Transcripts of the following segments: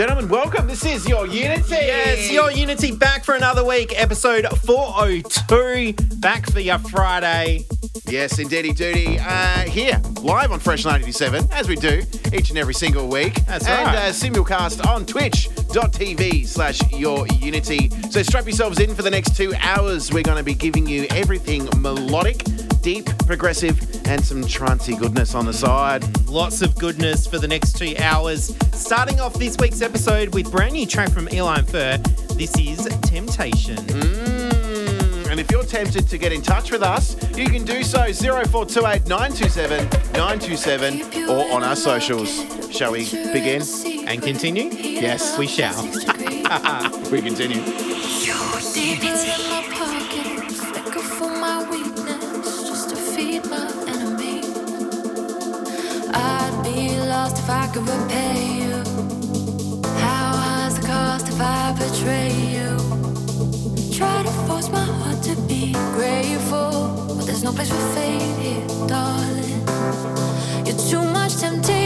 gentlemen, welcome. This is your Unity. Yes, your Unity back for another week, episode 402. Back for your Friday. Yes, indeedy duty. Uh, here, live on Fresh 97, as we do each and every single week. That's and, right. uh, simulcast on twitch.tv slash your Unity. So strap yourselves in for the next two hours. We're going to be giving you everything melodic, deep, progressive, and some trancey goodness on the side. Lots of goodness for the next two hours. Starting off this week's episode with brand new track from Eli Fur. This is Temptation. Mm, and if you're tempted to get in touch with us, you can do so 0428 927 927 or on our socials. Shall we begin? And continue? Yes, We shall. we continue. Could repay you. How high's the cost if I betray you? Try to force my heart to be grateful, but there's no place for fate here, darling. You're too much temptation.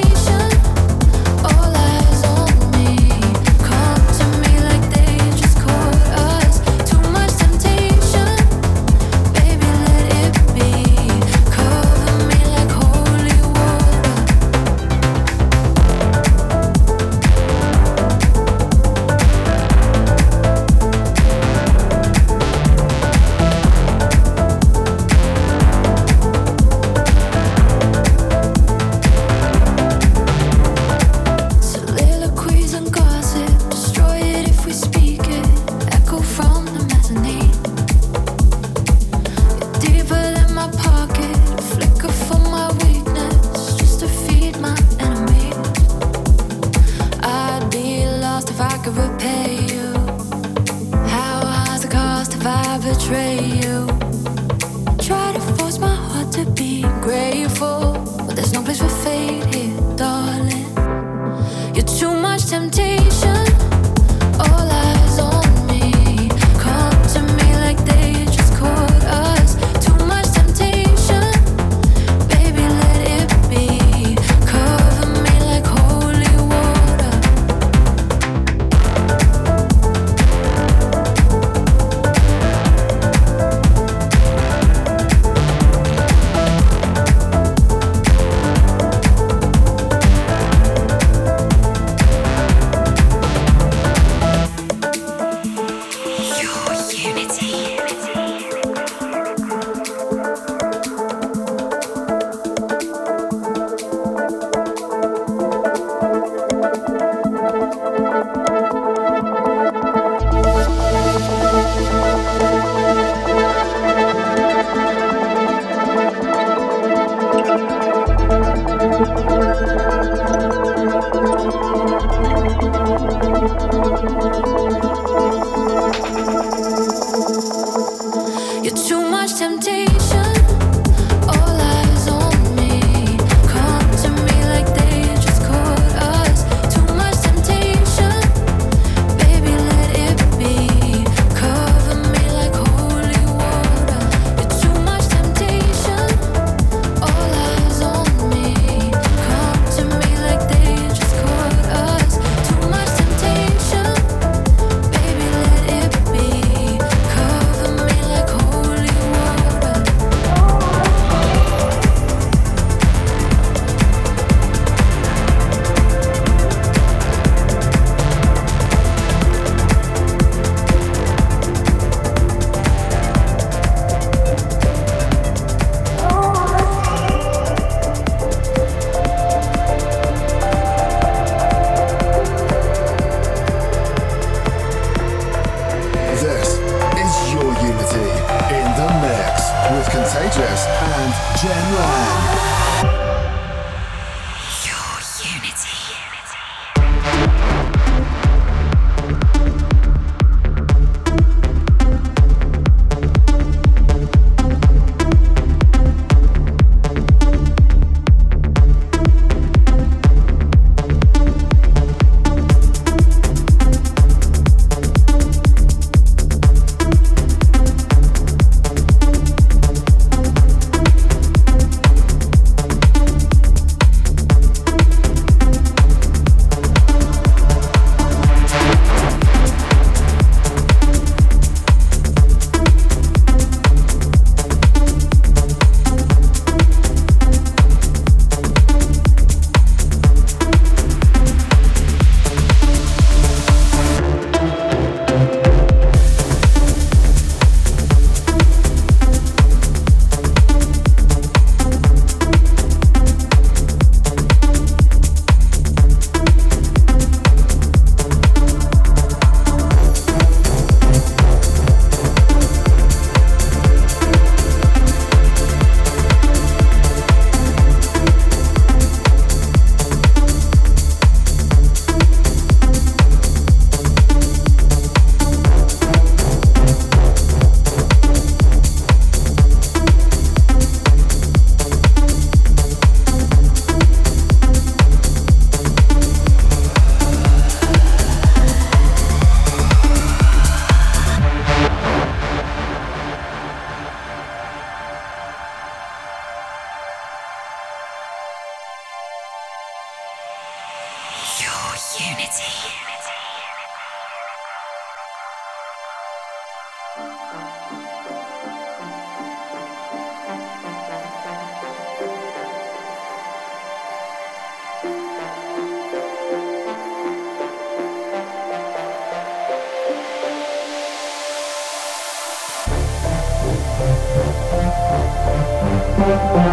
That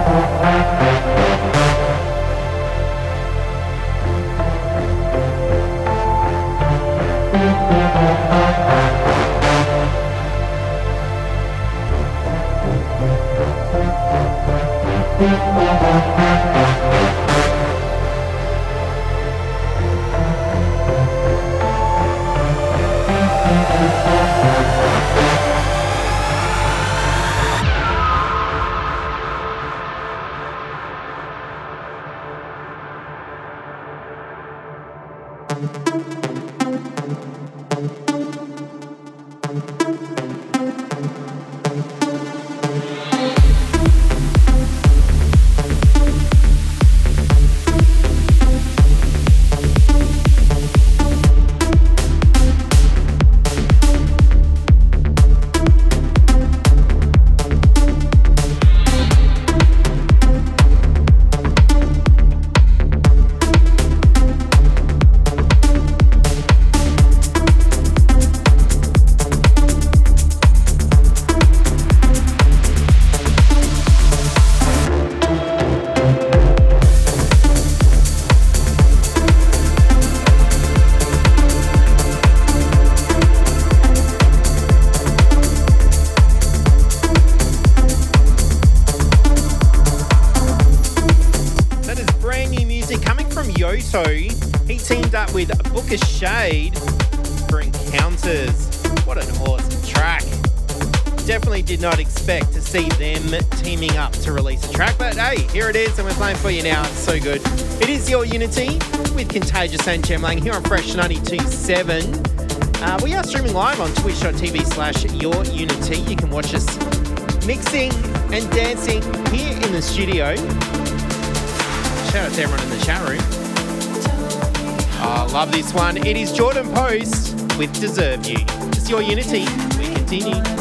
Contagious and Jem Lang here on Fresh 92.7. Uh, we are streaming live on twitch.tv slash Your Unity. You can watch us mixing and dancing here in the studio. Shout out to everyone in the chat room. Oh, love this one. It is Jordin Post with Deserve You. It's your Unity. We continue.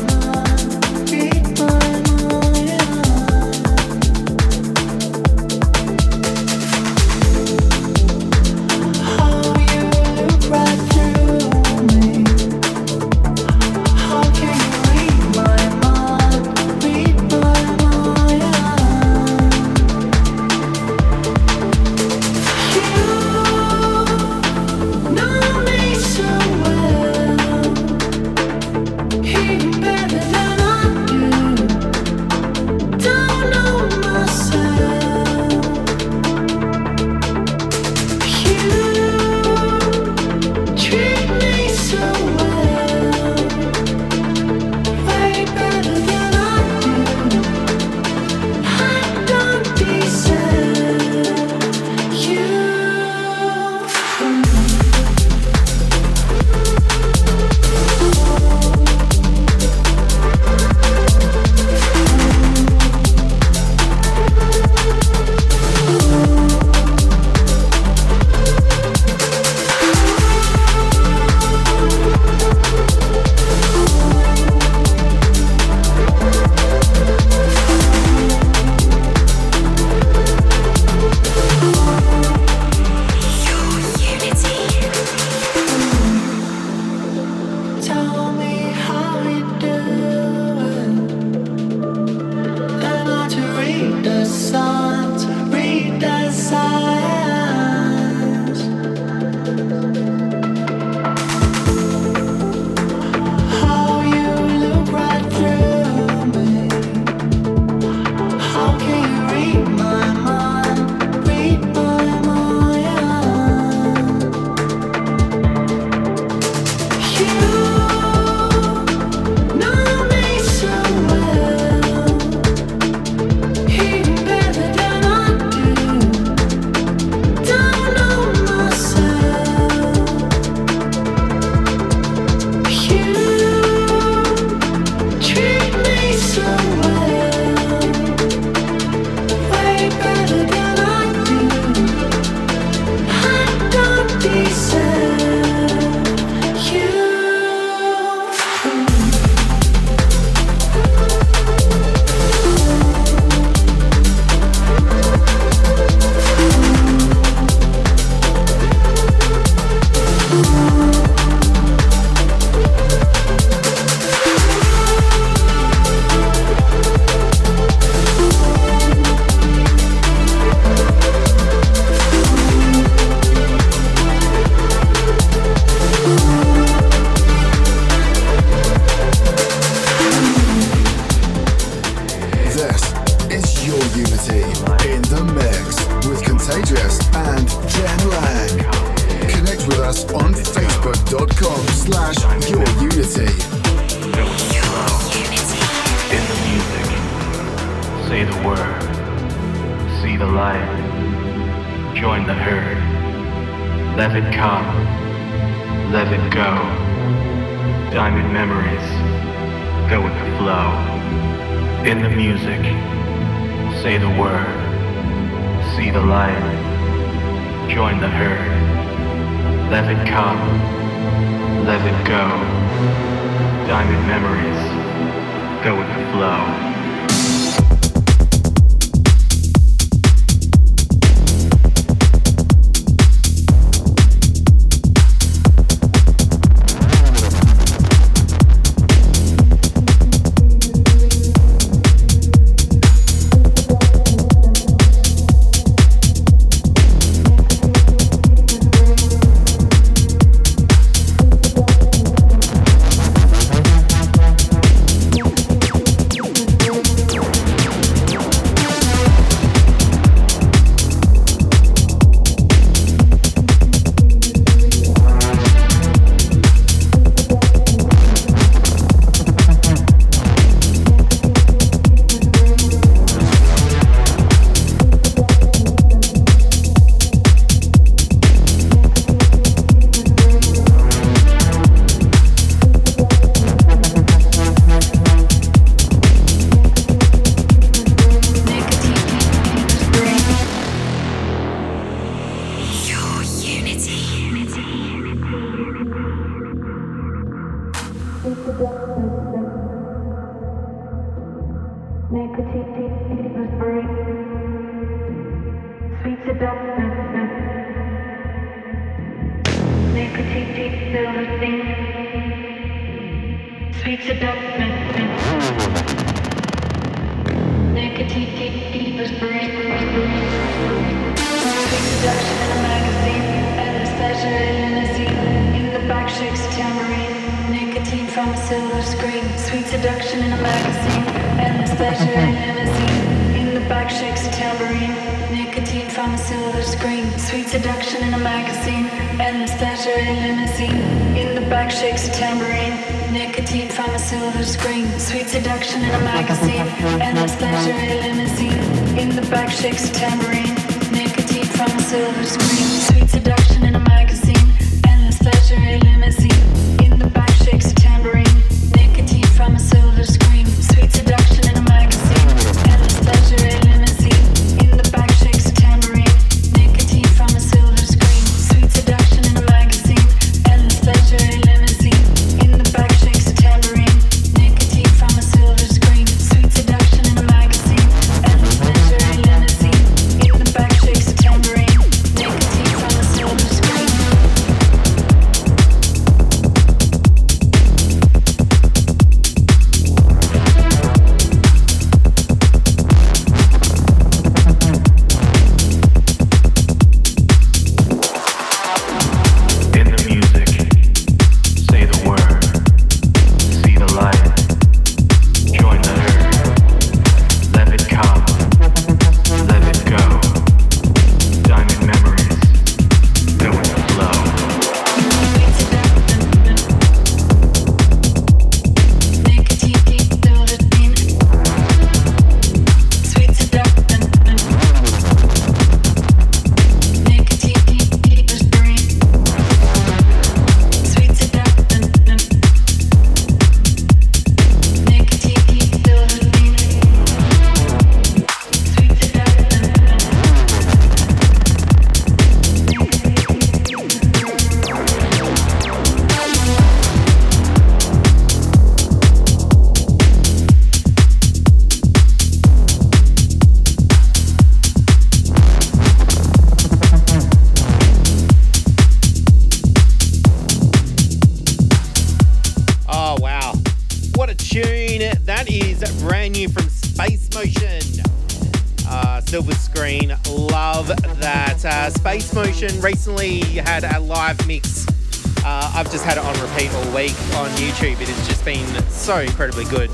Incredibly good.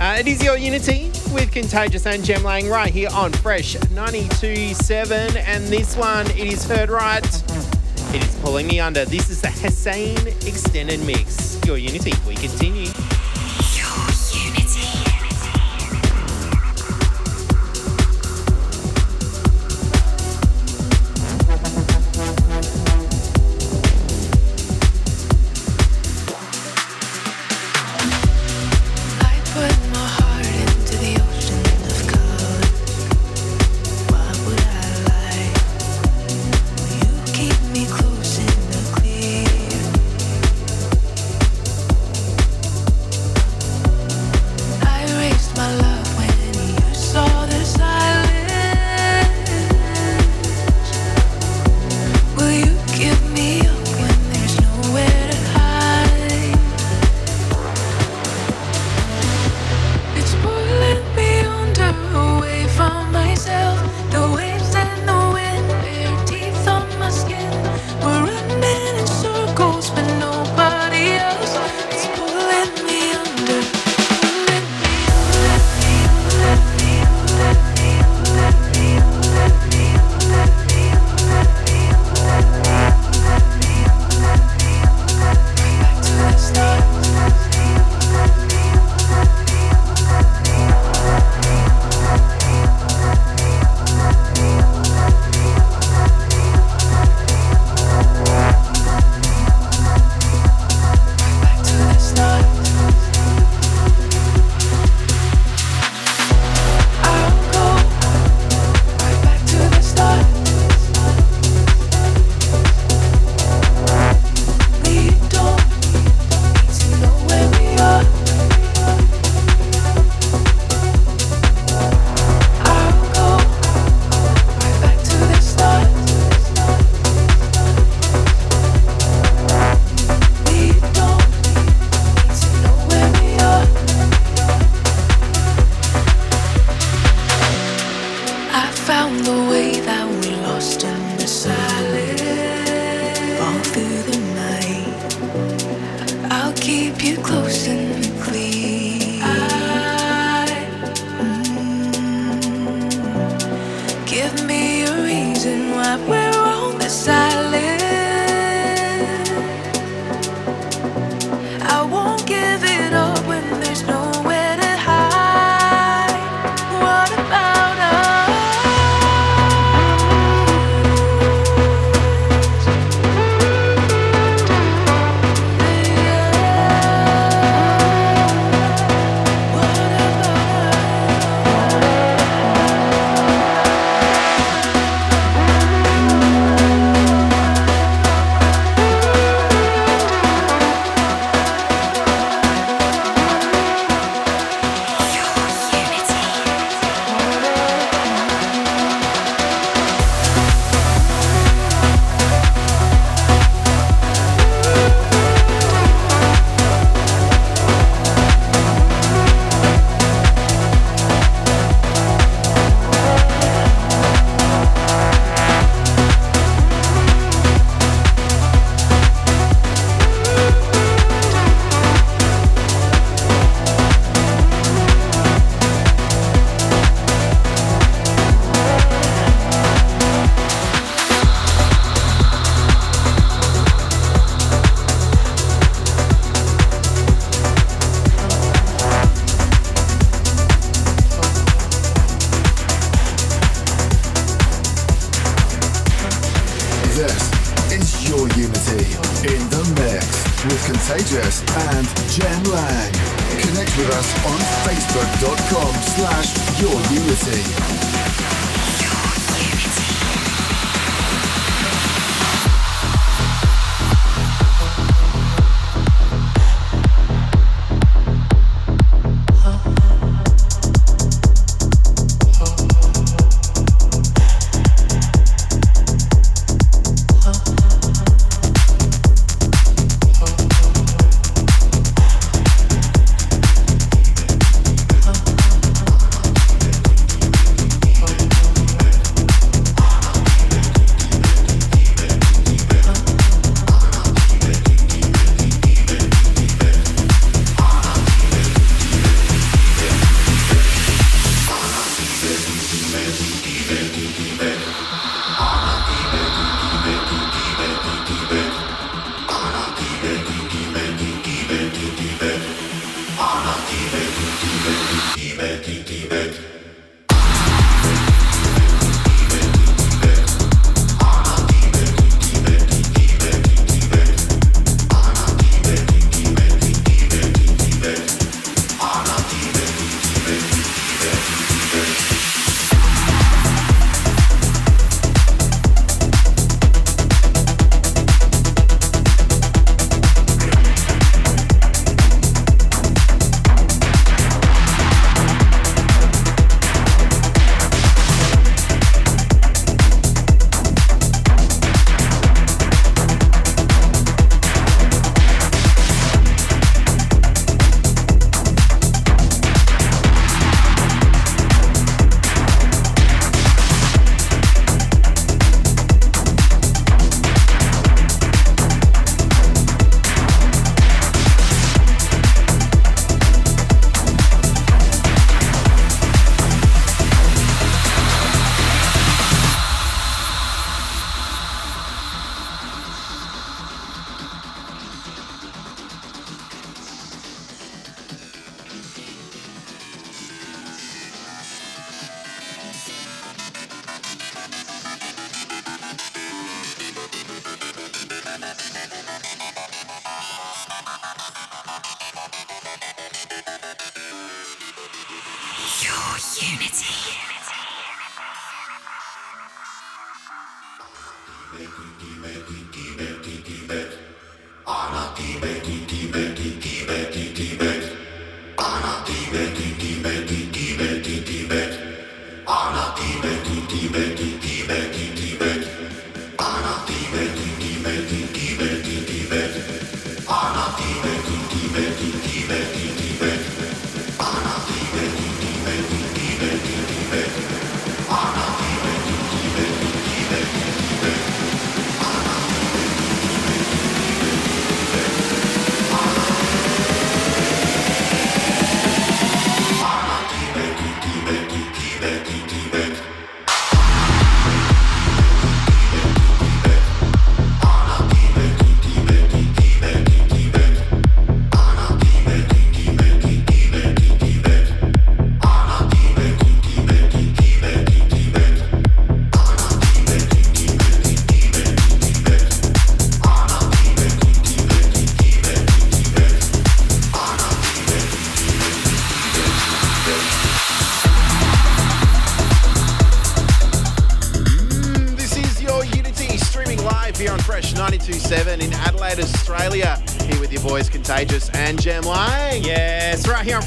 Uh, it is your Unity with Contagious and Jem Lang right here on Fresh 92.7. And this one, it is heard right. It is pulling me under. This is the Hessian extended mix. Your Unity. We continue. Contagious and Jem Lang. Connect with us on facebook.com slash Your Unity.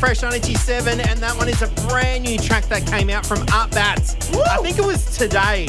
Fresh 97, and that one is a brand new track that came out from ARTBAT. Woo! I think it was today,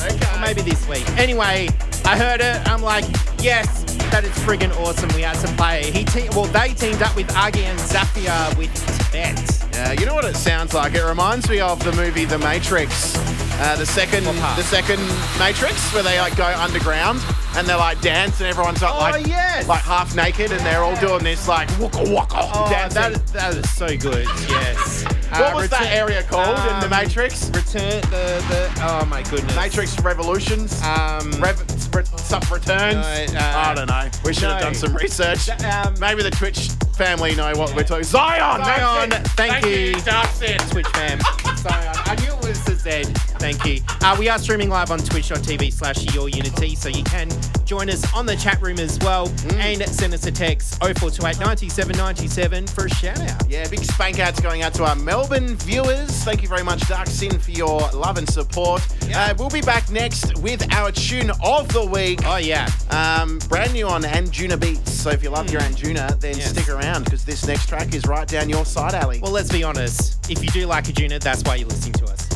Okay. or maybe this week. Anyway, I heard it. I'm like, yes, that is friggin' awesome. We had to play it. He te- well, they teamed up with Argy and Zafrir with Tibet. Yeah, you know what it sounds like? It reminds me of the movie The Matrix. Uh, the second, the second Matrix, where they like go underground and they're like dance and everyone's got Oh, like yes. like half naked and they're all doing this like waka waka Oh, dancing. that is, that is so good. Yes. what Uh, was that area called in the um, Matrix? Return the the. Oh my goodness. Matrix Revolutions. Um. Rev- re- sub returns. No, uh, I don't know. We should have done some research. Um, Maybe the Twitch family know what we're talking. Zion. Zion, it. thank you. Darkseid. Twitch fam. I I knew it was a Z. Thank you. Uh, we are streaming live on twitch.tv slash your unity, so you can join us on the chat room as well and send us a text 0428 9797 for a shout out. Yeah, big spank outs going out to our Melbourne viewers. Thank you very much, Dark Sin, for your love and support. Yeah. Uh, we'll be back next with our tune of the week. Oh, yeah. Um, brand new on Anjuna Beats. So if you love your Anjuna, then Hmm. Yes. stick around because this next track is right down your side alley. Well, let's be honest. If you do like Anjuna, that's why you're listening to us.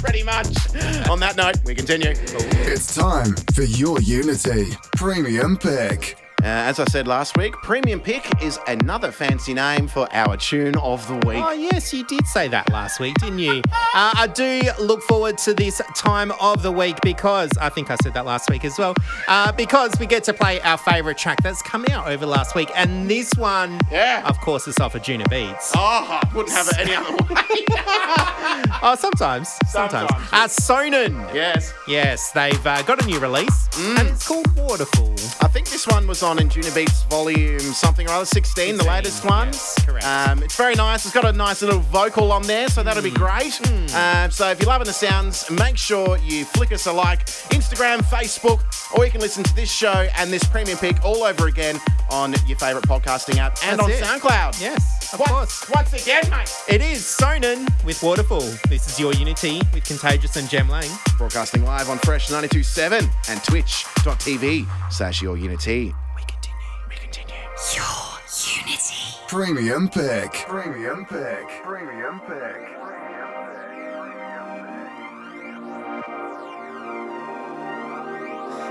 Pretty much. on that note, we continue. It's time for your Unity Premium Pick. Uh, as I said last week, Premium Pick is another fancy name for our tune of the week. Oh, yes, you did say that last week, didn't you? Uh, I do look forward to this time of the week because I think I said that last week as well. Uh, because we get to play our favourite track that's come out over last week. And this one, Yeah. of course, is off of Juno Beats. Oh, I wouldn't have it any other way. Oh, sometimes. Sometimes. Sometimes. Uh, Sonin. yes. Yes, they've uh, got a new release and it's called Waterfall. I think this one was on Anjuna Beats volume something or other, 16, the latest one. yes, correct. Um, it's very nice. It's got a nice little vocal on there, so that'll be great. Um, so if you're loving the sounds, make sure you flick us a like, Instagram, Facebook, or you can listen to this show and this premium pick all over again on your favourite podcasting app and That's on it. SoundCloud. Yes, of Once- course. Once again, mate. It is Sonin with Waterfall. This is your Unity with Contagious and Jem Lang. Broadcasting live on Fresh 92.7 and twitch.tv slash your unity. We continue. We continue. Your Unity. Premium Pick. Premium Pick. Premium Pick.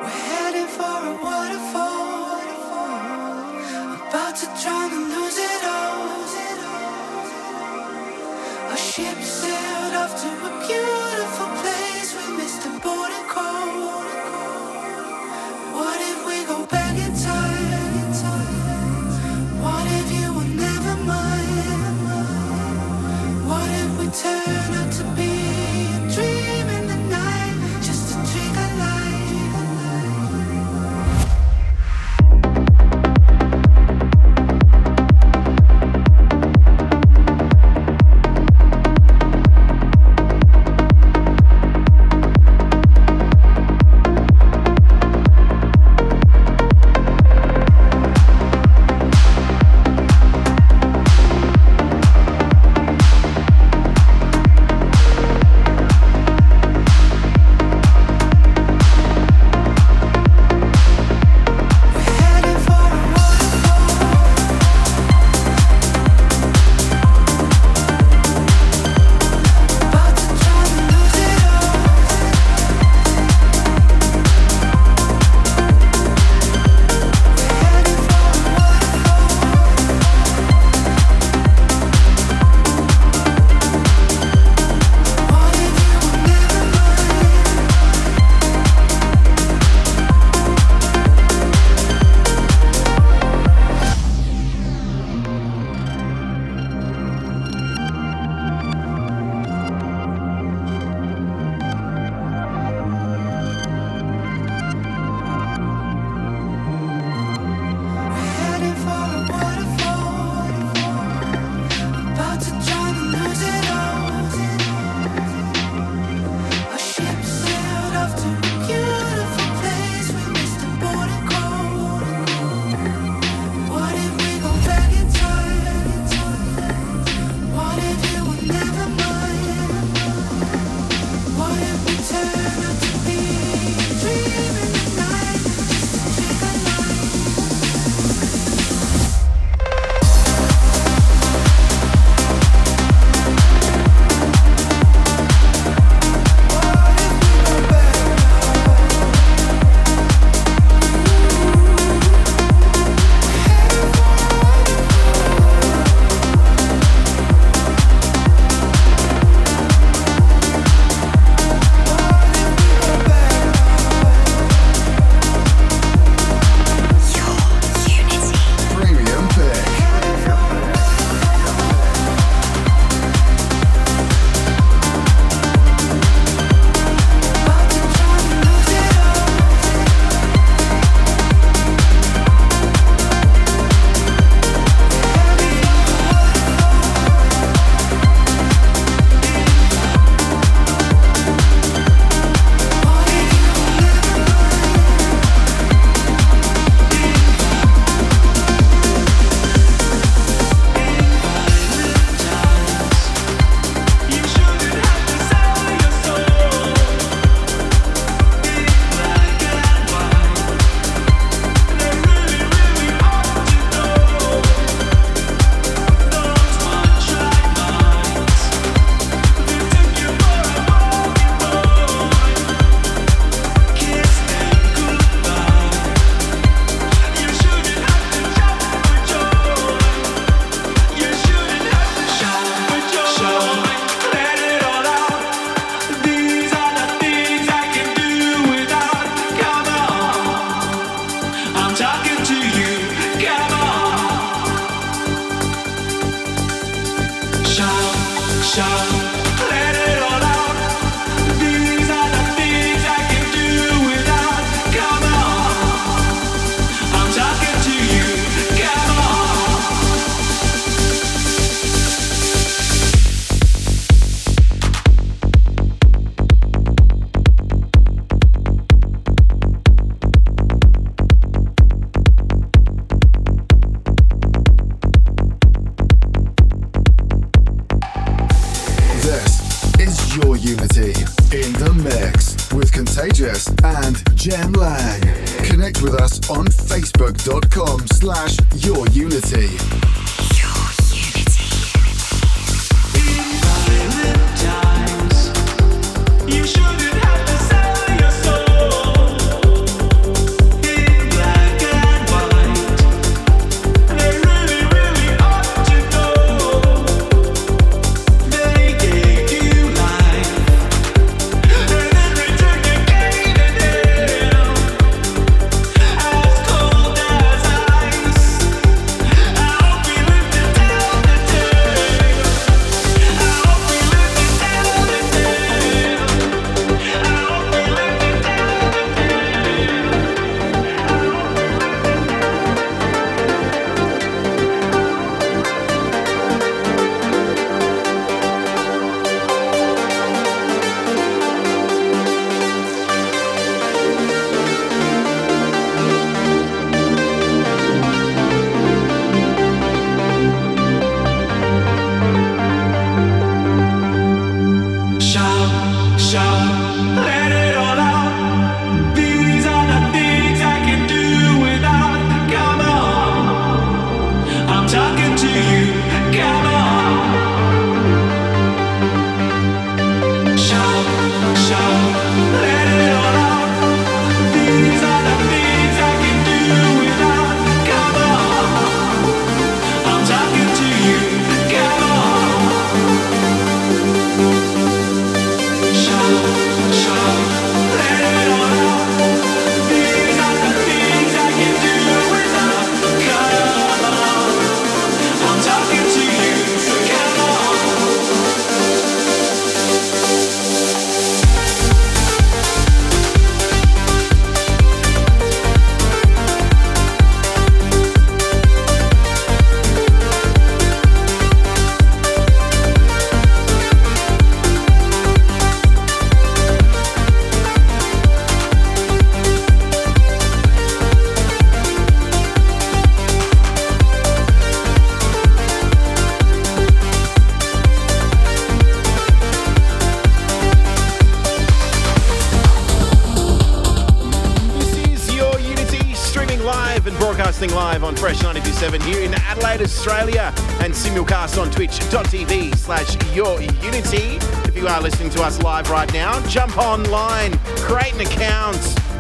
We're heading for a waterfall. About to drown and lose it all. What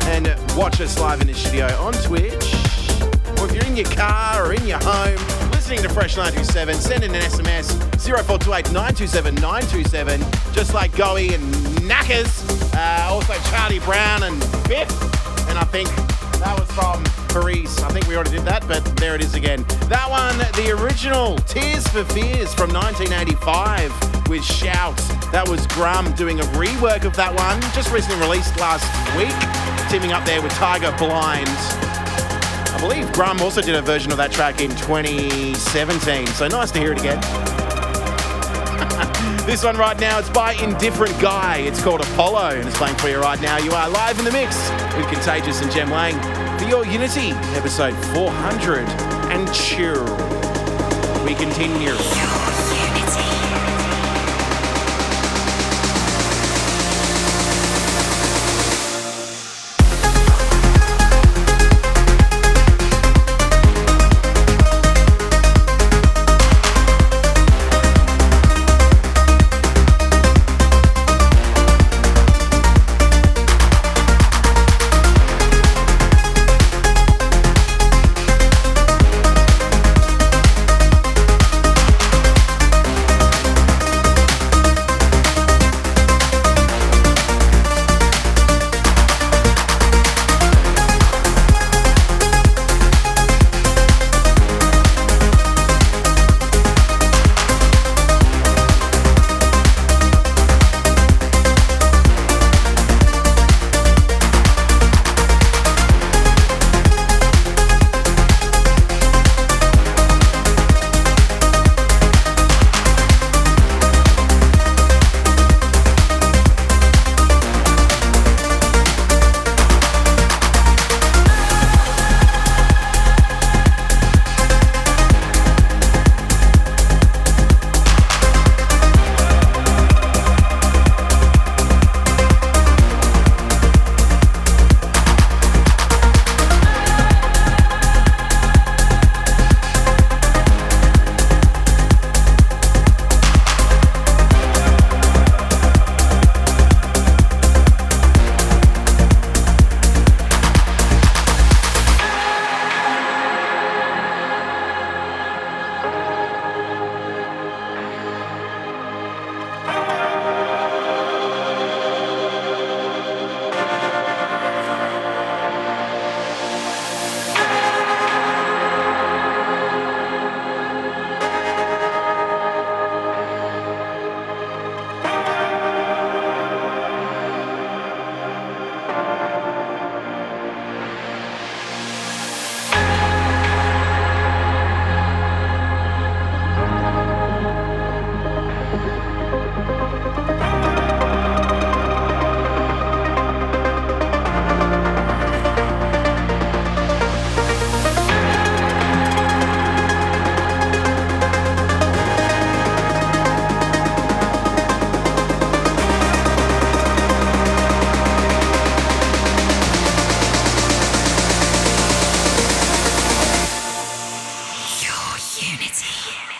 and watch us live in the studio on Twitch. Or if you're in your car or in your home, listening to Fresh 927, send in an SMS 0428 927 927, just like Goey and Knackers, uh, also Charlie Brown and Biff. And I think that was from Paris. I think we already did that, but there it is again. That one, the original Tears for Fears from 1985 with Shout. That was Grum doing a rework of that one, just recently released last week, teaming up there with Tigerblind. I believe Grum also did a version of that track in 2017, so nice to hear it again. this one right now, it's by Indifferent Guy. It's called Apollo, and it's playing for you right now. You are live in the mix with Contagious and Jem Lang for your Unity, episode 402. We continue. Unity.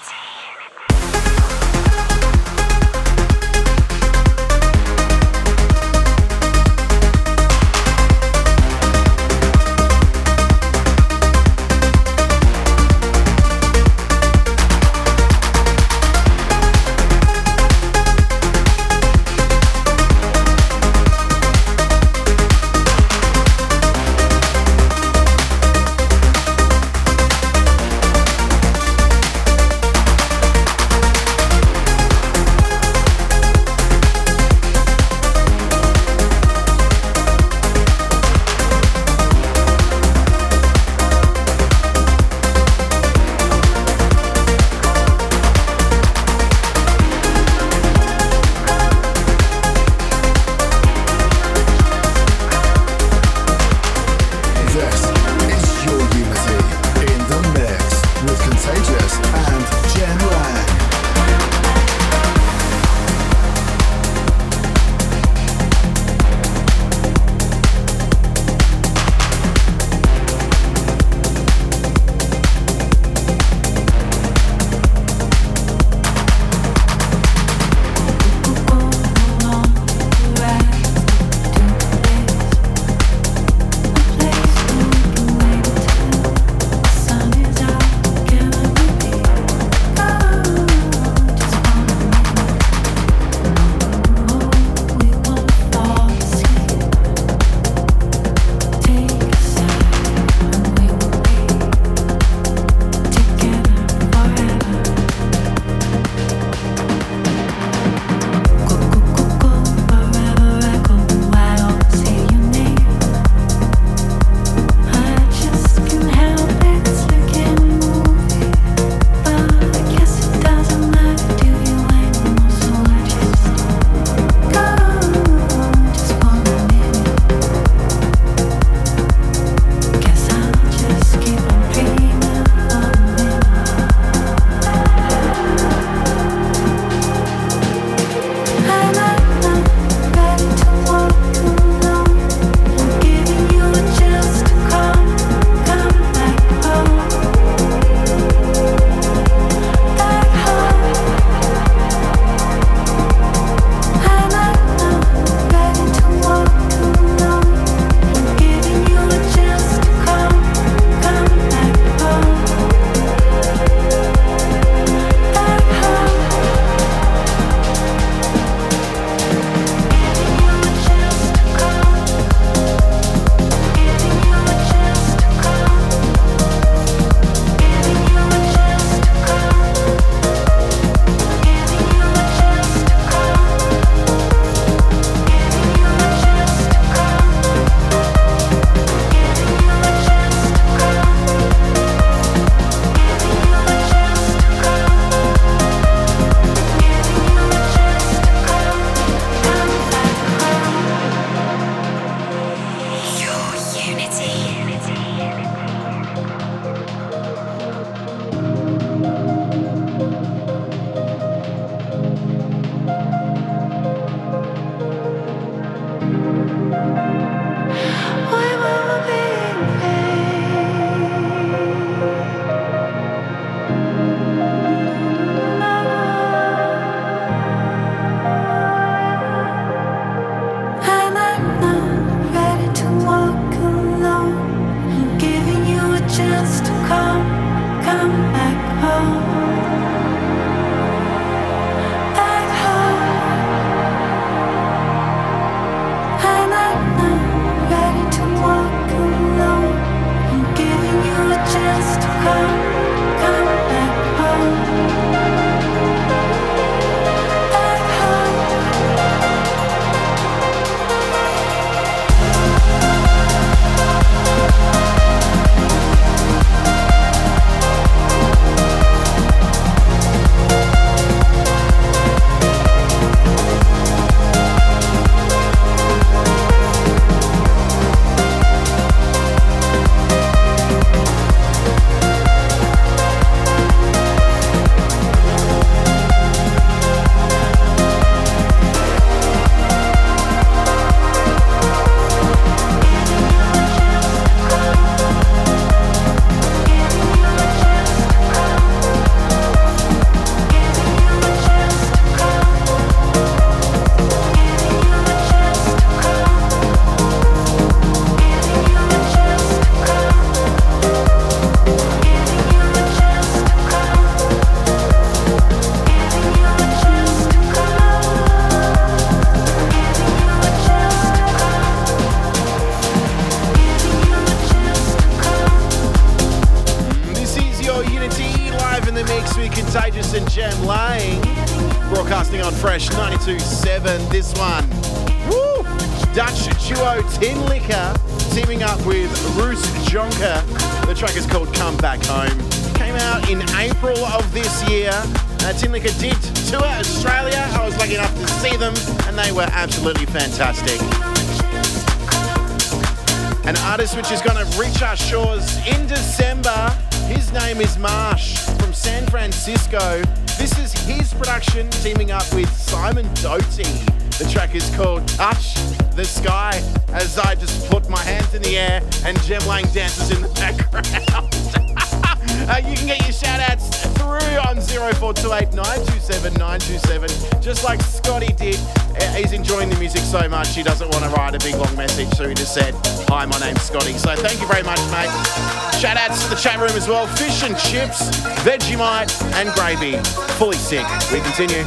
well fish and chips, Vegemite, and gravy. Fully sick. We continue.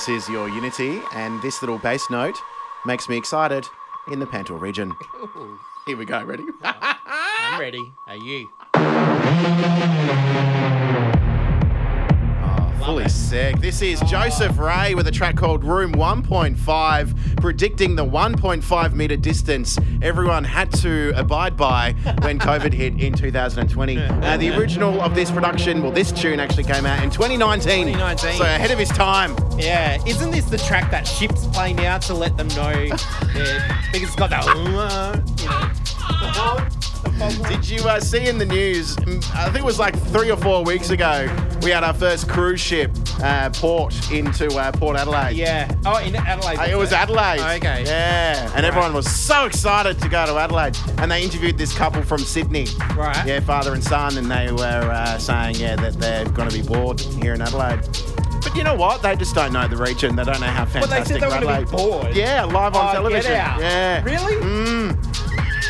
This is your Unity, and this little bass note makes me excited in the Pantor region. Here we go. Ready? I'm ready. Are you? Fully it. sick. This is Joseph Ray with a track called Room 1.5, predicting the 1.5 meter distance everyone had to abide by when COVID hit in 2020. Uh, the original of this production, well, this tune actually came out in 2019. 2019. So ahead of his time. Yeah. Isn't this the track that ships play now to let them know? yeah, because it's got that. you know. Did you uh, see in the news? I think it was like three or four weeks ago. We had our first cruise ship uh, port into uh, Port Adelaide. Yeah. Oh, in Adelaide. Uh, It was Adelaide. Oh, okay. Yeah. And everyone was so excited to go to Adelaide. And they interviewed this couple from Sydney. Right. Yeah, father and son. And they were uh, saying, yeah, that they're going to be bored here in Adelaide. But you know what? They just don't know the region. They don't know how Well, they fantastic said they were Adelaide. be bored. Yeah, live on Oh, television. Get out. Yeah. Really? Mm.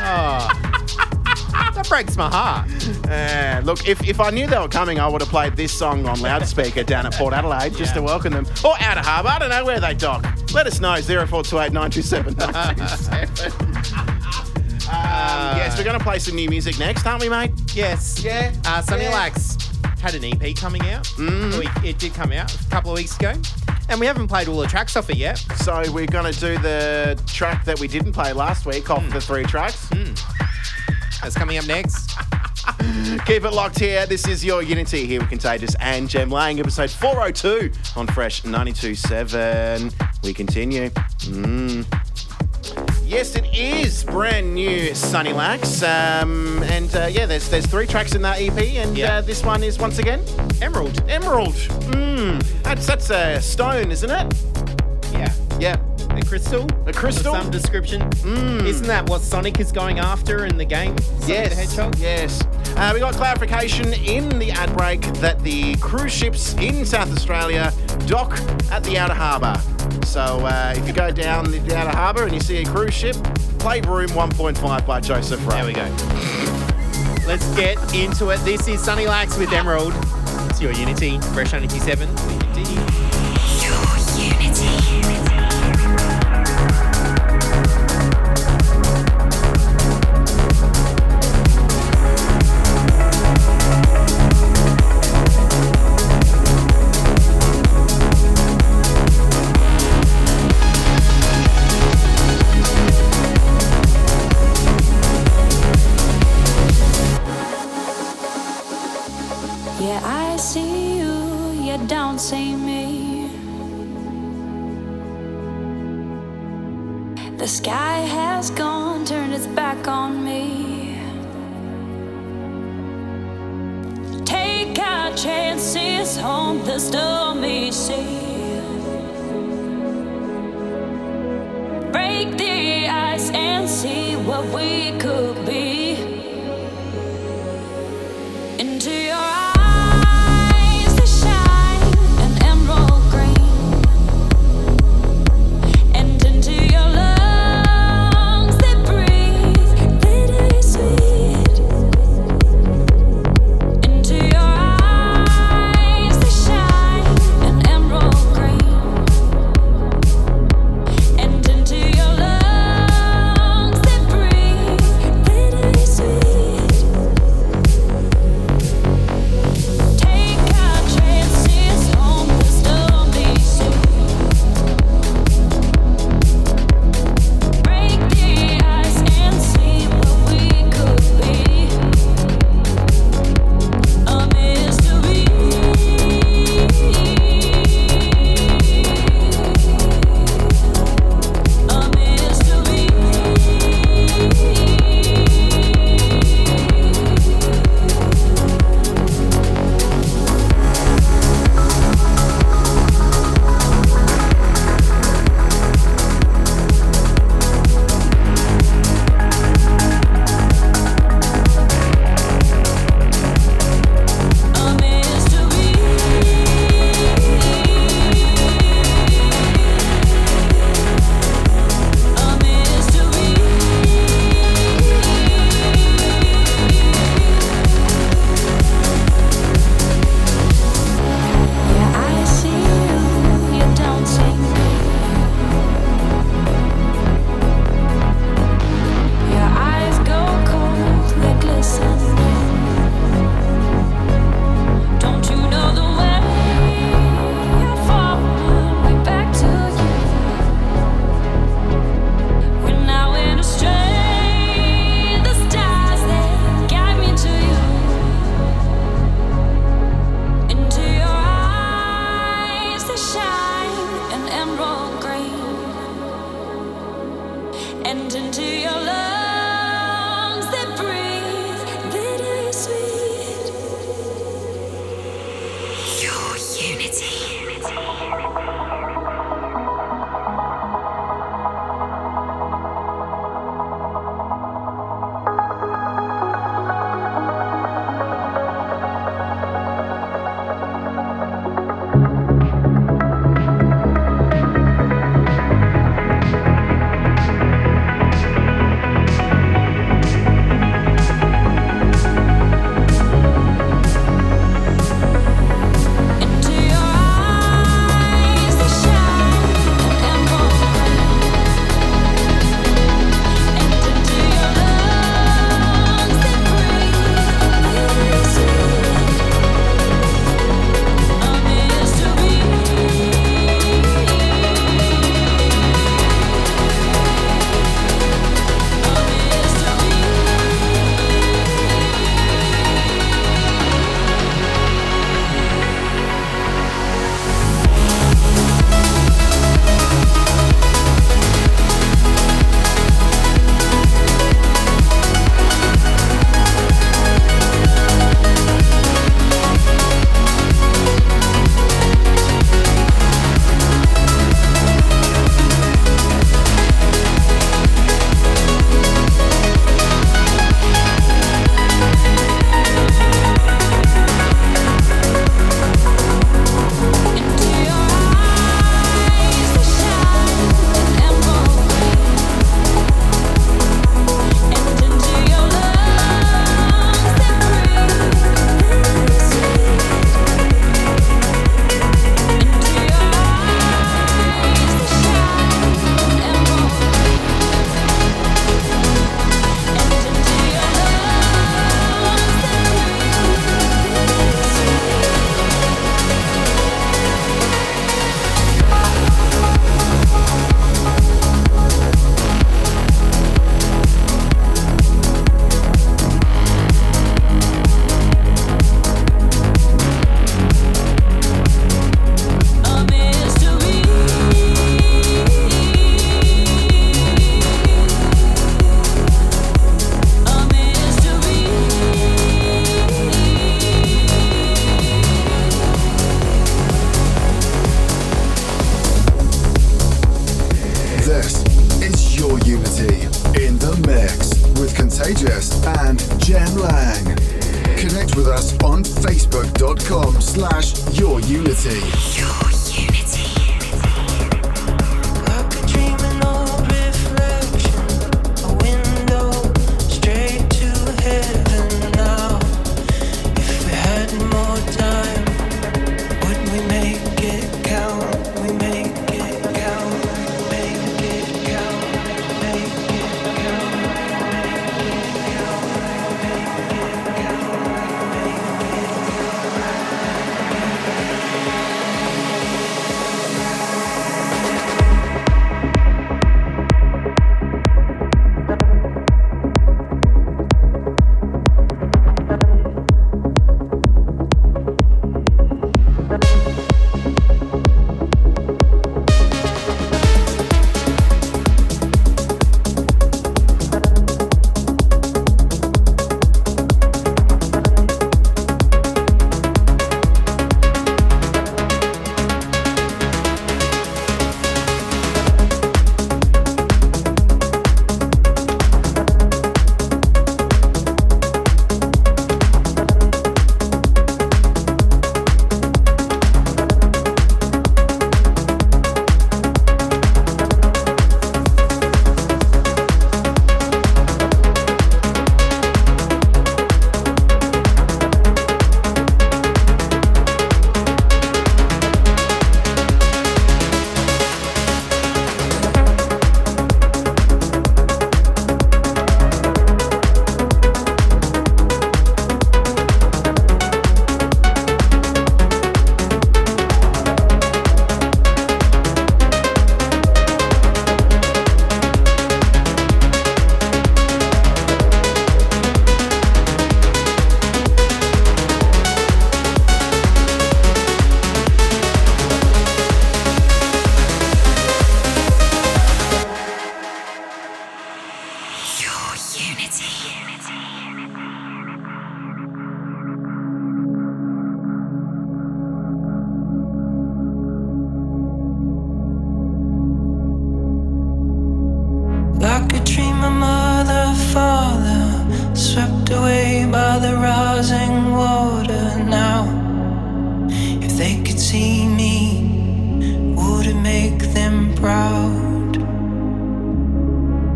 Oh. that breaks my heart. Uh, look, if, if I knew they were coming, I would have played this song on loudspeaker down at Port Adelaide just to welcome them. Or Outer Harbour. I don't know where they dock. Let us know. 0428 927 Um, yes, we're going to play some new music next, aren't we, mate? Yes. Yeah. Uh, Sunny Yeah. Lax had an EP coming out. Mm. It did come out a couple of weeks ago. And we haven't played all the tracks off it yet. So we're going to do the track that we didn't play last week off the three tracks. That's coming up next. Keep it locked here. This is your Unity here with Contagious and Jem Lang, episode 402 on Fresh 92.7. We continue. Mm. Yes, it is brand new Sunny Lax. Um, and uh, yeah, there's there's three tracks in that EP, and Yeah. uh, this one is once again Emerald. Emerald. Mm. That's, that's a stone, isn't it? Yeah. Yeah. A crystal. A crystal? Of some description. Mm. Isn't that what Sonic is going after in the game? Sonic Yes. the Hedgehog? Yes. Uh, we got clarification in the ad break that the cruise ships in South Australia dock at the Outer Harbour. So uh, if you go down the Outer Harbour and you see a cruise ship, play Room 1.5 by Joseph Ray. There we go. Let's get into it. This is Sunny Lax with Emerald. It's your Unity. Fresh 97. The stormy sea. Break the ice and see what we could be.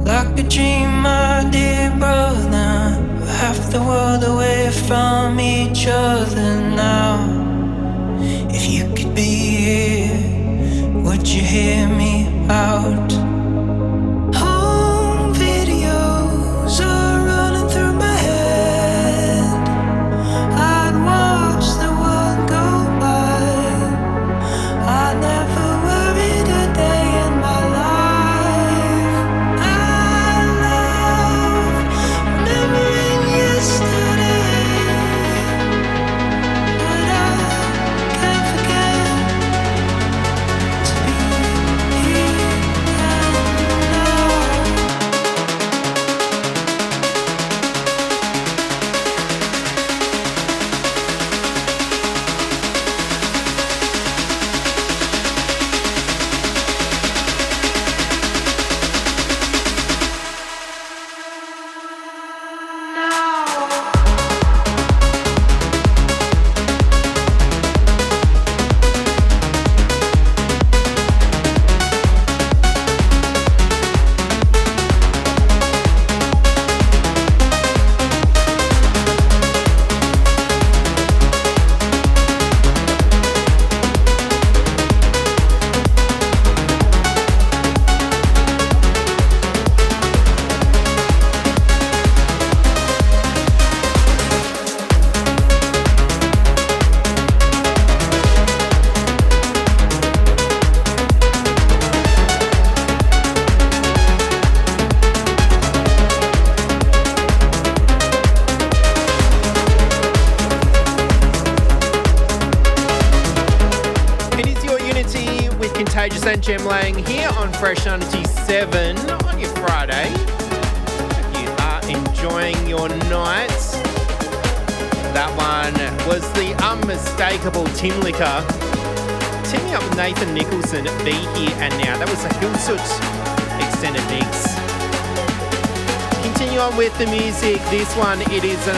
Like a dream, my dear brother. Half the world away from each other now. If you could be here, would you hear me out? One, it is an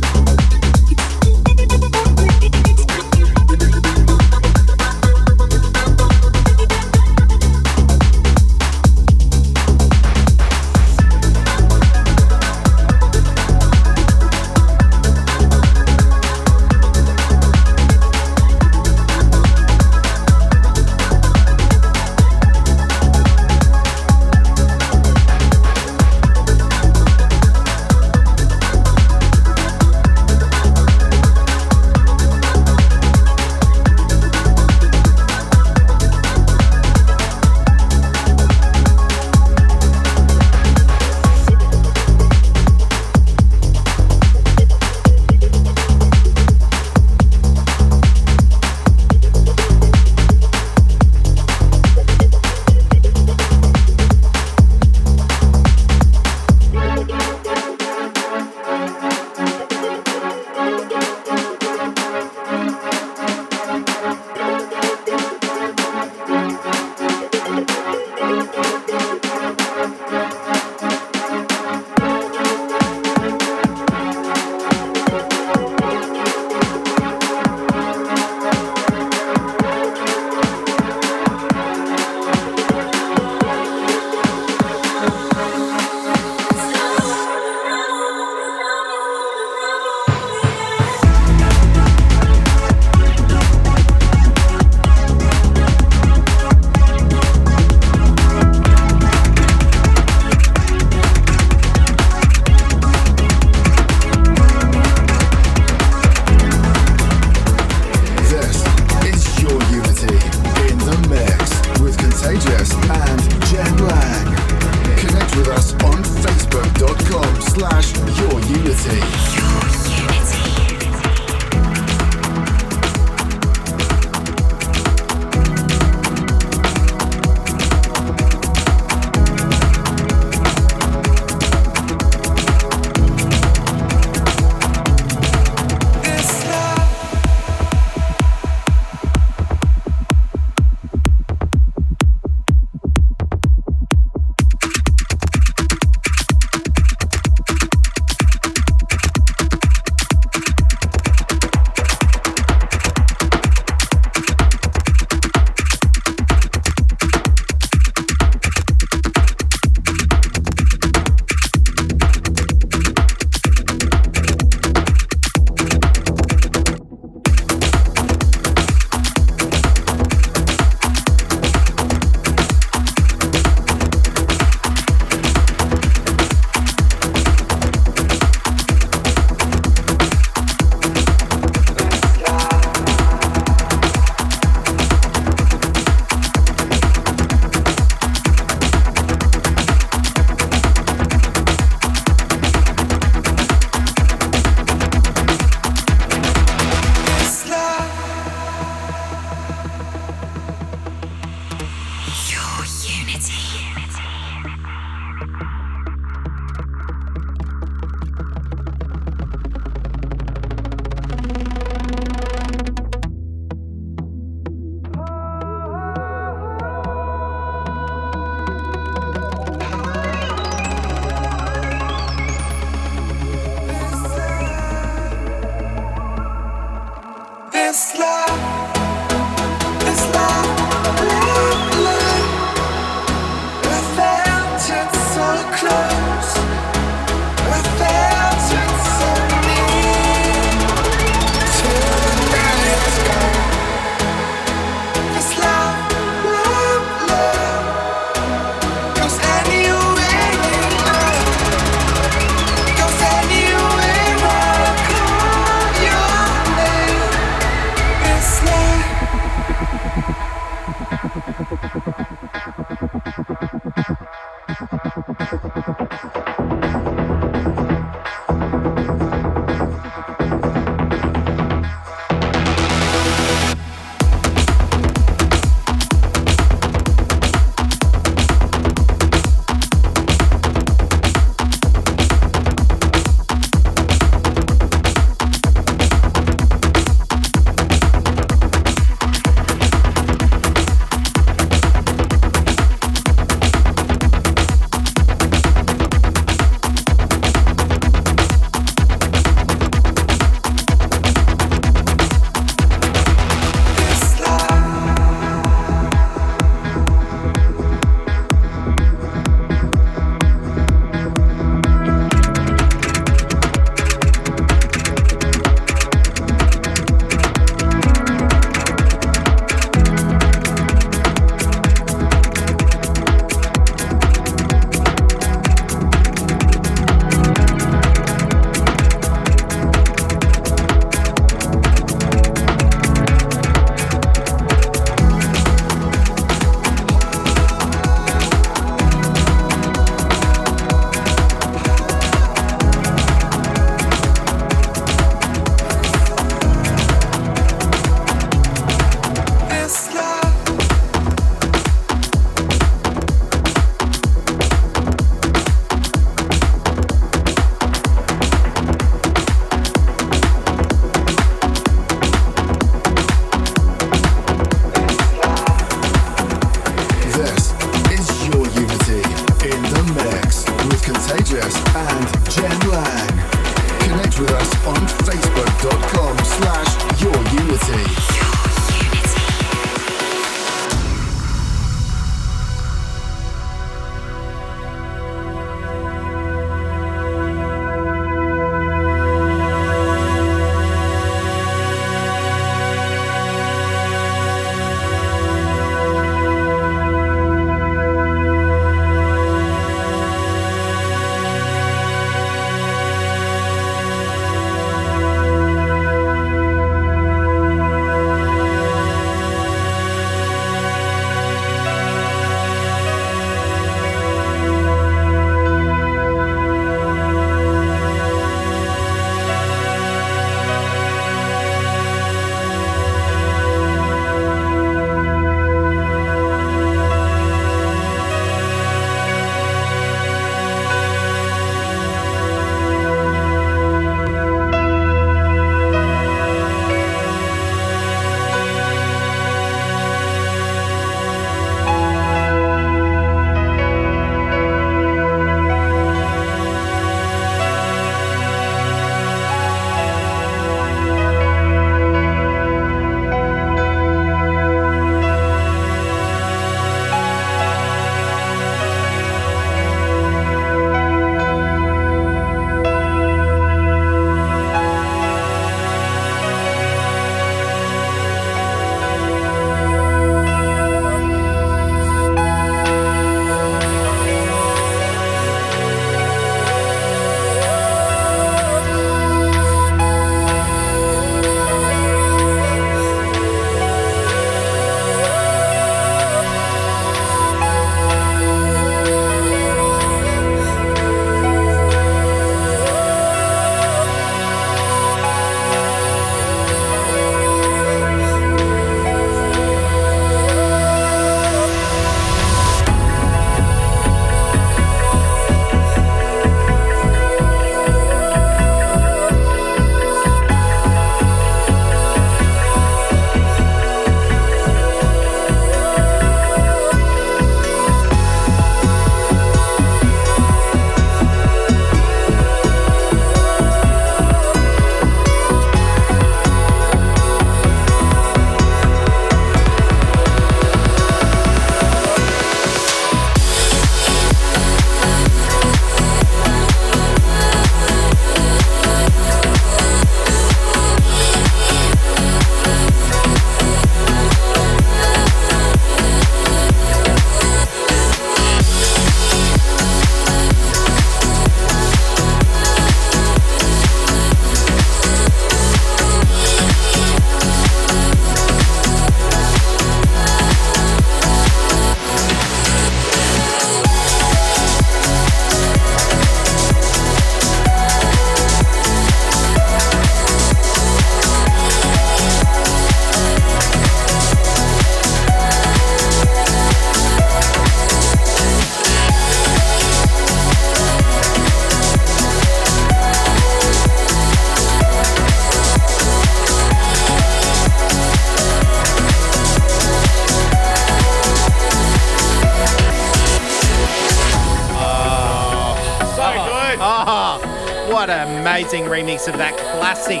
remix of that classic.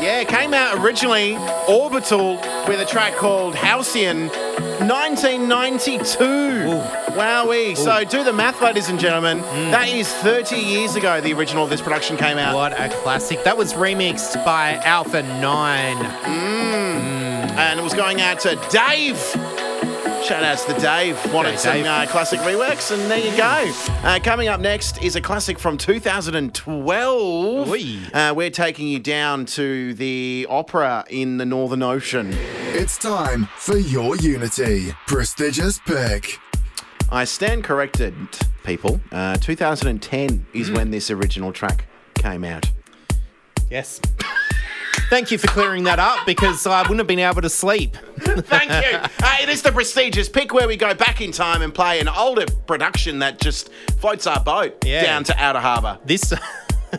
Yeah, it came out originally Orbital with a track called Halcyon 1992. Wowee. So do the math, ladies and gentlemen. Hmm. That is 30 years ago the original of this production came out. What a classic. That was remixed by Alpha 9. Mm. Hmm. And it was going out to Dave. Shout outs to Dave. Wanted Okay, some Dave. uh, classic reworks, and there you go. Uh, coming up next is a classic from 2012. Uh, we're taking you down to the opera in the Northern Ocean. It's time for your Unity prestigious pick. I stand corrected, people. Uh, 2010 is Hmm. when this original track came out. Yes. Thank you for clearing that up because I wouldn't have been able to sleep. Thank you. Uh, it is the prestigious pick where we go back in time and play an older production that just floats our boat Yeah. down to Outer Harbour. This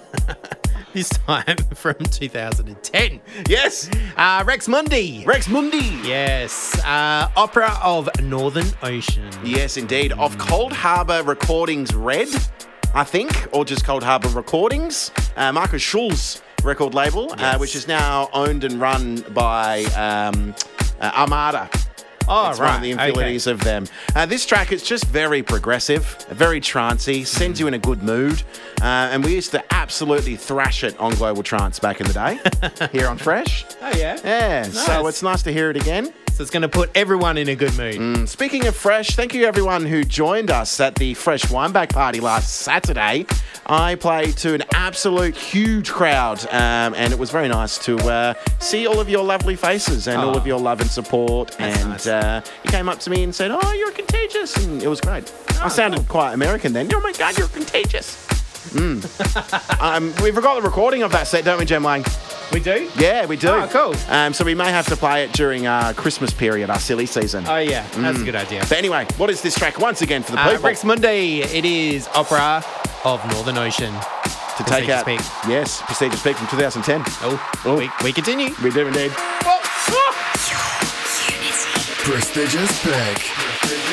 this time from 2010. Yes, Uh, Rex Mundi. Rex Mundi. Yes. Uh, Opera of Northern Ocean. Yes, indeed. Of Coldharbour Recordings Red, I think, or just Coldharbour Recordings. Uh, Markus Schulz record label, uh, which is now owned and run by um, uh, Armada. Oh, It's right. one of the affiliates of them. Uh, this track is just very progressive, very trancey, sends you in a good mood. Uh, and we used to absolutely thrash it on Global Trance back in the day here on Fresh. Oh, yeah. Yeah, so it's nice to hear it again. So it's going to put everyone in a good mood. Mm. Speaking of Fresh, thank you everyone who joined us at the Fresh Wineback Party last Saturday. I played to an absolute huge crowd, um, and it was very nice to uh, see all of your lovely faces and all Oh. of your love and support. and nice. uh, you came up to me and said, "Oh, you're contagious," and it was great. I sounded quite American then. Oh my God, you're contagious. Mm. um, we forgot the recording of that set, don't we, Jem Lang? We do? Yeah, we do. Oh, cool. Um, so we may have to play it during our Christmas period, our silly season. Oh, yeah. That's a good idea. But anyway, what is this track once again for the Uh, people Rex Mundi, It is Opera of Northern Ocean. to take out? pick. Yes, prestigious pick from 2010. Oh, Oh. We, we continue. We do indeed. Prestigious pick.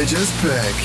Prestigious pick.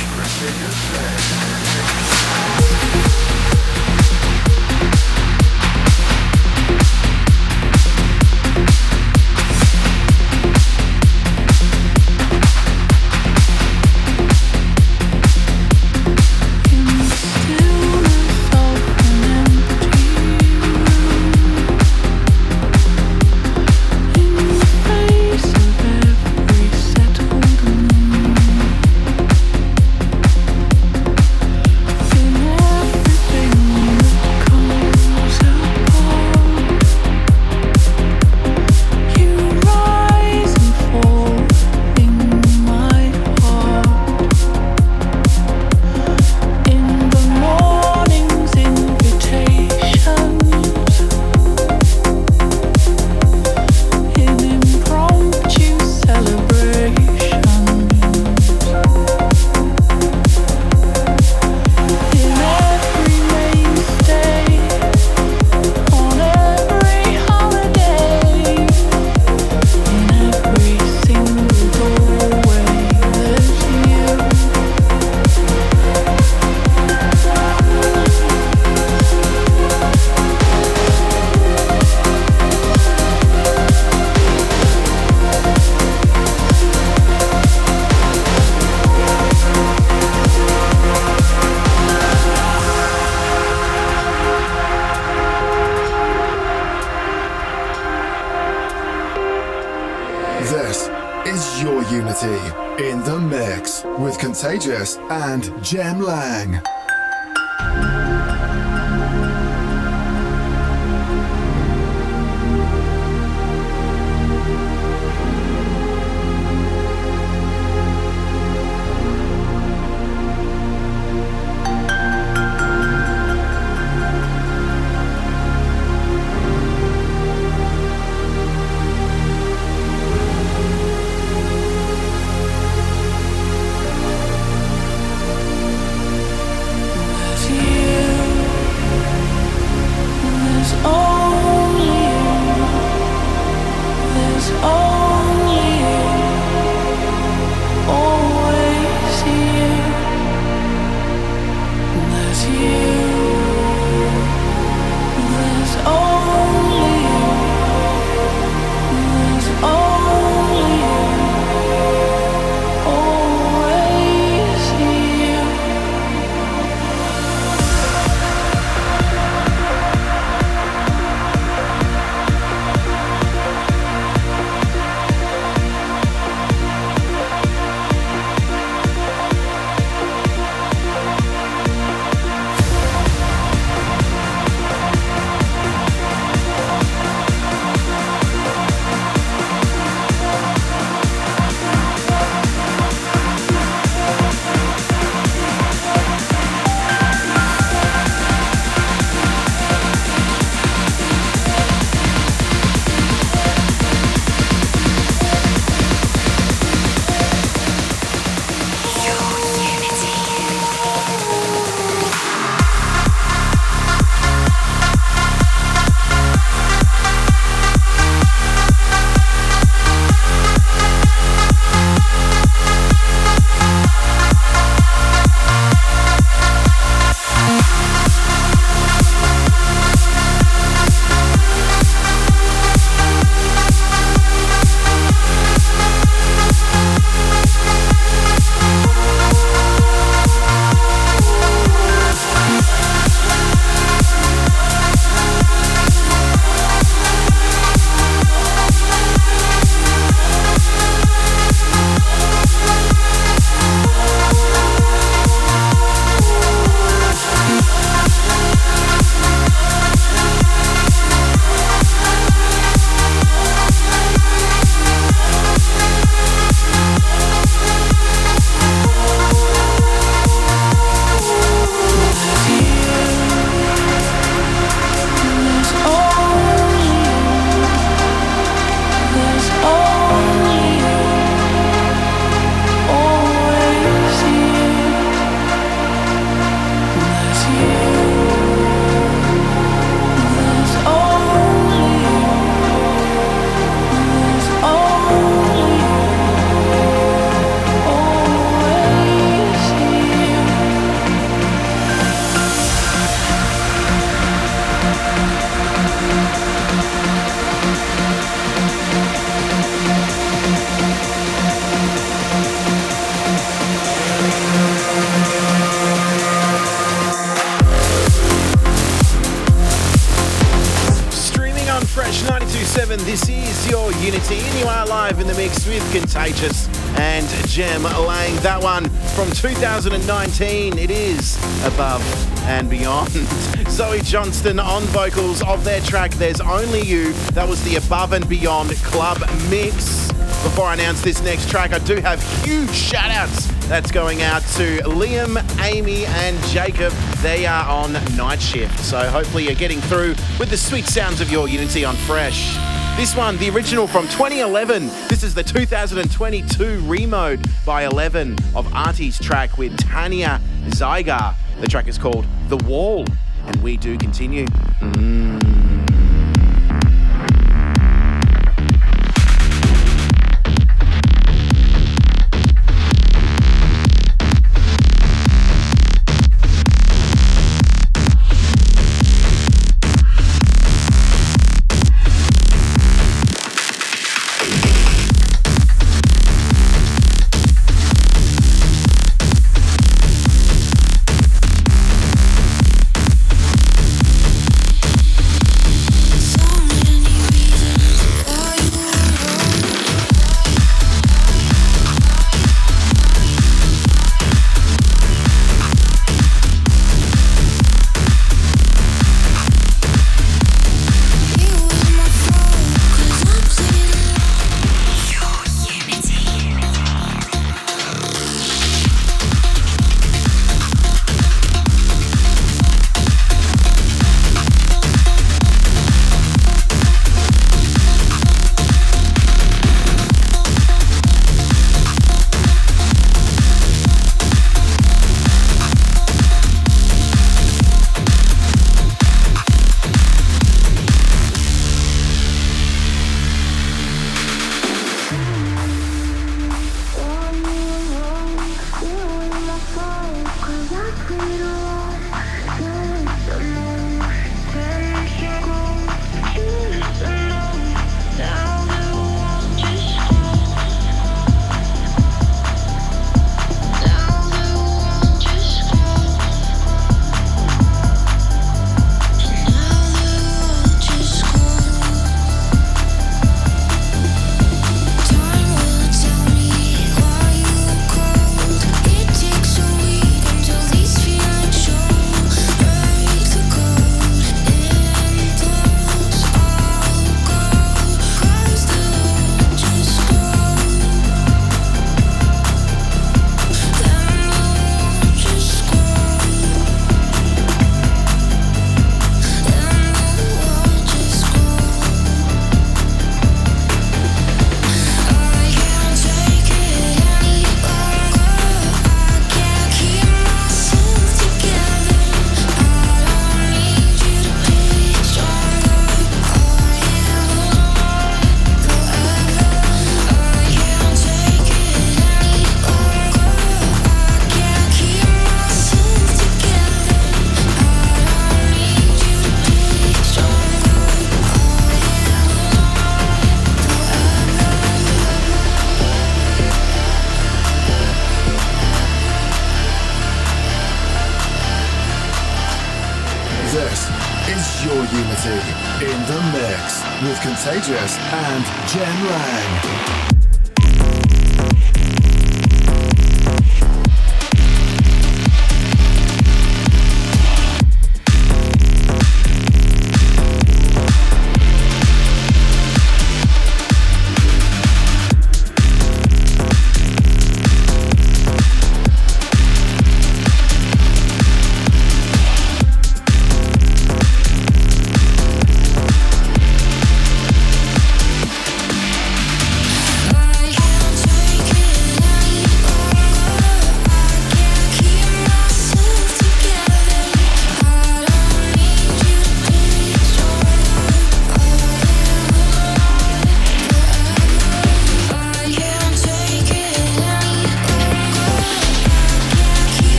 2019. It is Above and Beyond. Zoe Johnston on vocals of their track There's Only You. That was the Above and Beyond Club Mix. Before I announce this next track, I do have huge shout outs that's going out to Liam, Amy, and Jacob. They are on night shift, so hopefully you're getting through with the sweet sounds of your Unity on Fresh. This one, the original from 2011. This is the 2022 remode by Elevven of Arty's track with Tania Zygar. The track is called The Wall, and we do continue. Mm.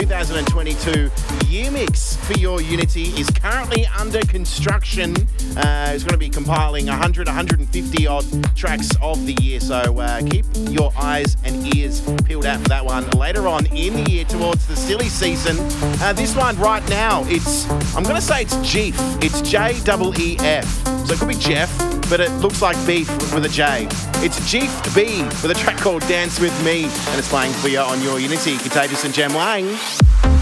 2022 year mix for your Unity is currently under construction. Uh, it's going to be compiling 100, 150 odd tracks of the year. So uh, keep your eyes and ears peeled out for that one later on in the year towards the silly season. Uh, this one right now, it's I'm going to say it's Jeef. It's J E E F. So it could be Jeff, but it looks like beef with a J. It's Jeef B with a track called Dance With Me, and it's playing for you on your Unity. Contagious and Jem Lang.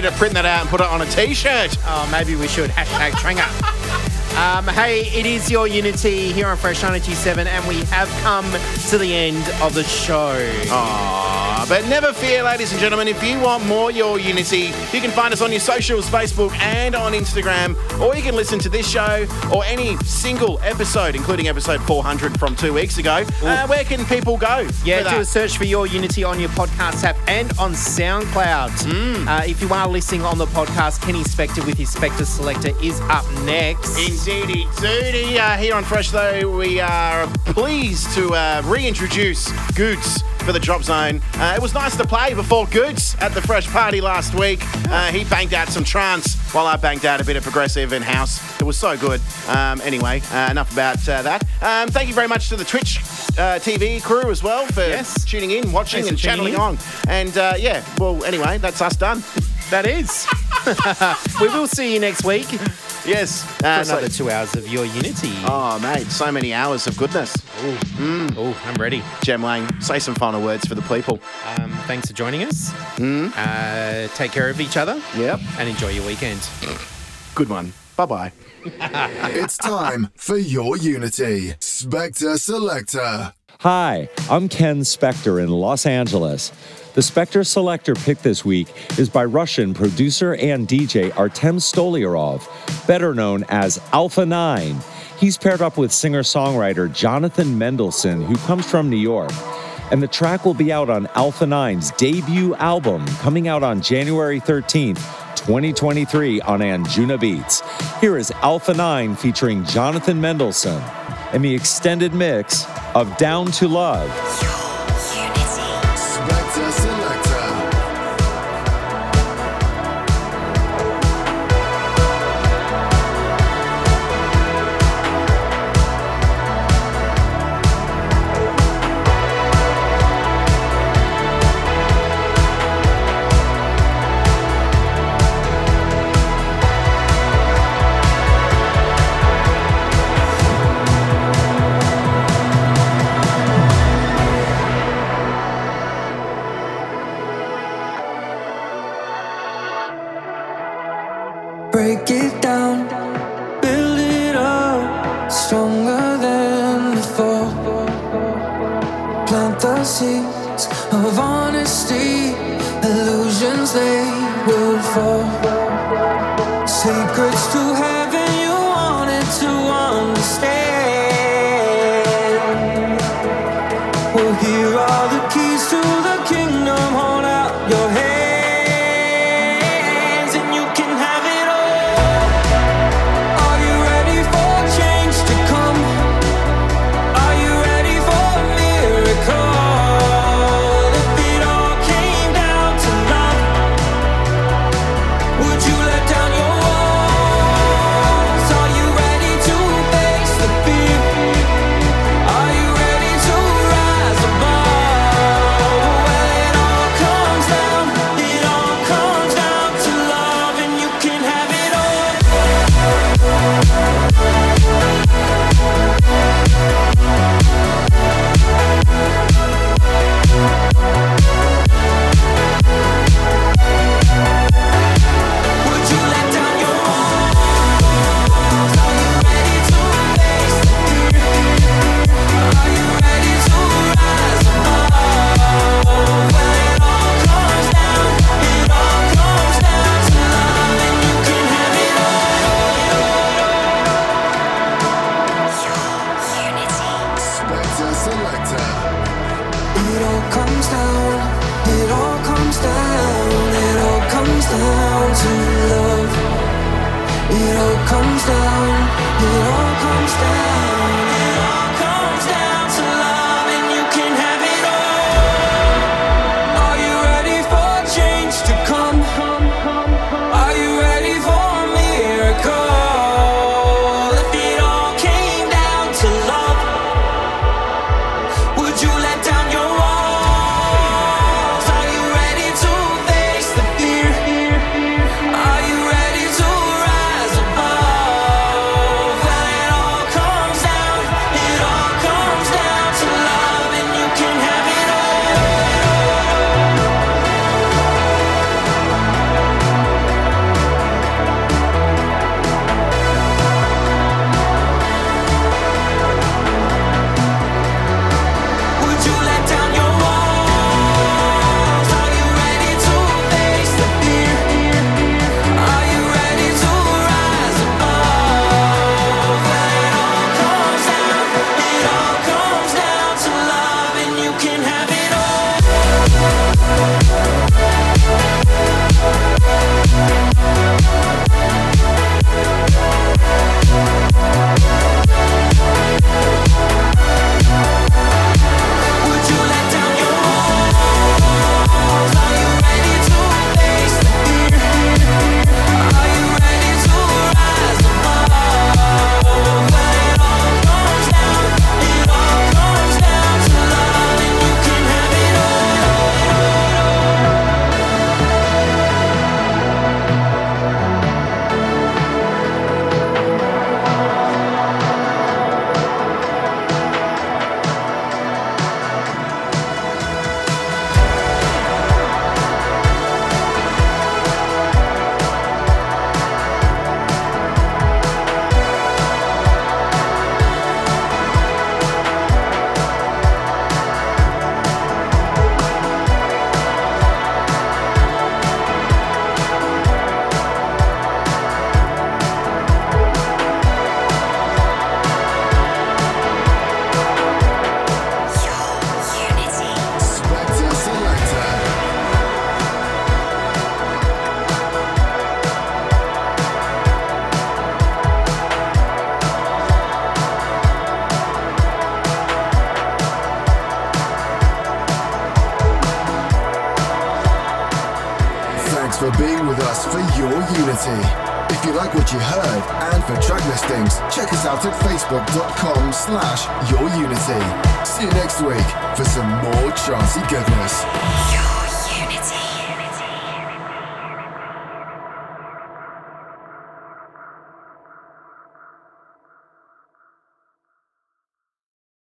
Need to print that out and put it on a t-shirt. Oh, maybe we should. Hashtag tranger. Um, hey, it is your Unity here on Fresh 927, and we have come to the end of the show. Aw, but never fear, ladies and gentlemen, if you want more Your Unity, you can find us on your socials, Facebook and on Instagram, or you can listen to this show or any single episode, including episode 400 from two weeks ago. Uh, where can people go? Yeah, do a search for Your Unity on your podcast app and on SoundCloud. Mm. Uh, if you are listening on the podcast, Kenny Spector with his Spector Selector is up next. Indeedy doody. Uh, here on Fresh, though, we are pleased to uh, reintroduce Goods for the Drop Zone. Uh, it was nice to play before Goods at the Fresh Party last week. Uh, he banged out some trance while I banged out a bit of progressive and house. It was so good. Um, anyway, uh, enough about uh, that. Um, thank you very much to the Twitch uh, TV crew as well for Yes. tuning in, watching, Thanks and channeling in. on. And uh, yeah, well, anyway, that's us done. That is. we will see you next week yes. Uh, so- another two hours of Your Unity. oh, mate, so many hours of goodness. Oh, I'm ready. Jem Lang, say some final words for the people. Um, thanks for joining us. Mm. Uh, take care of each other Yep. and enjoy your weekend. Good one. Bye bye. It's time for your unity. Spector Selector. Hi, I'm Ken Spector in Los Angeles. The Spector Selector pick this week is by Russian producer and DJ Artem Stolyarov, better known as Alpha 9. He's paired up with singer songwriter Jonathan Mendelsohn, who comes from New York. And the track will be out on Alpha 9's debut album coming out on January 13th, 2023 on Anjuna Beats. Here is Alpha 9 featuring Jonathan Mendelsohn and the extended mix of Down to Love.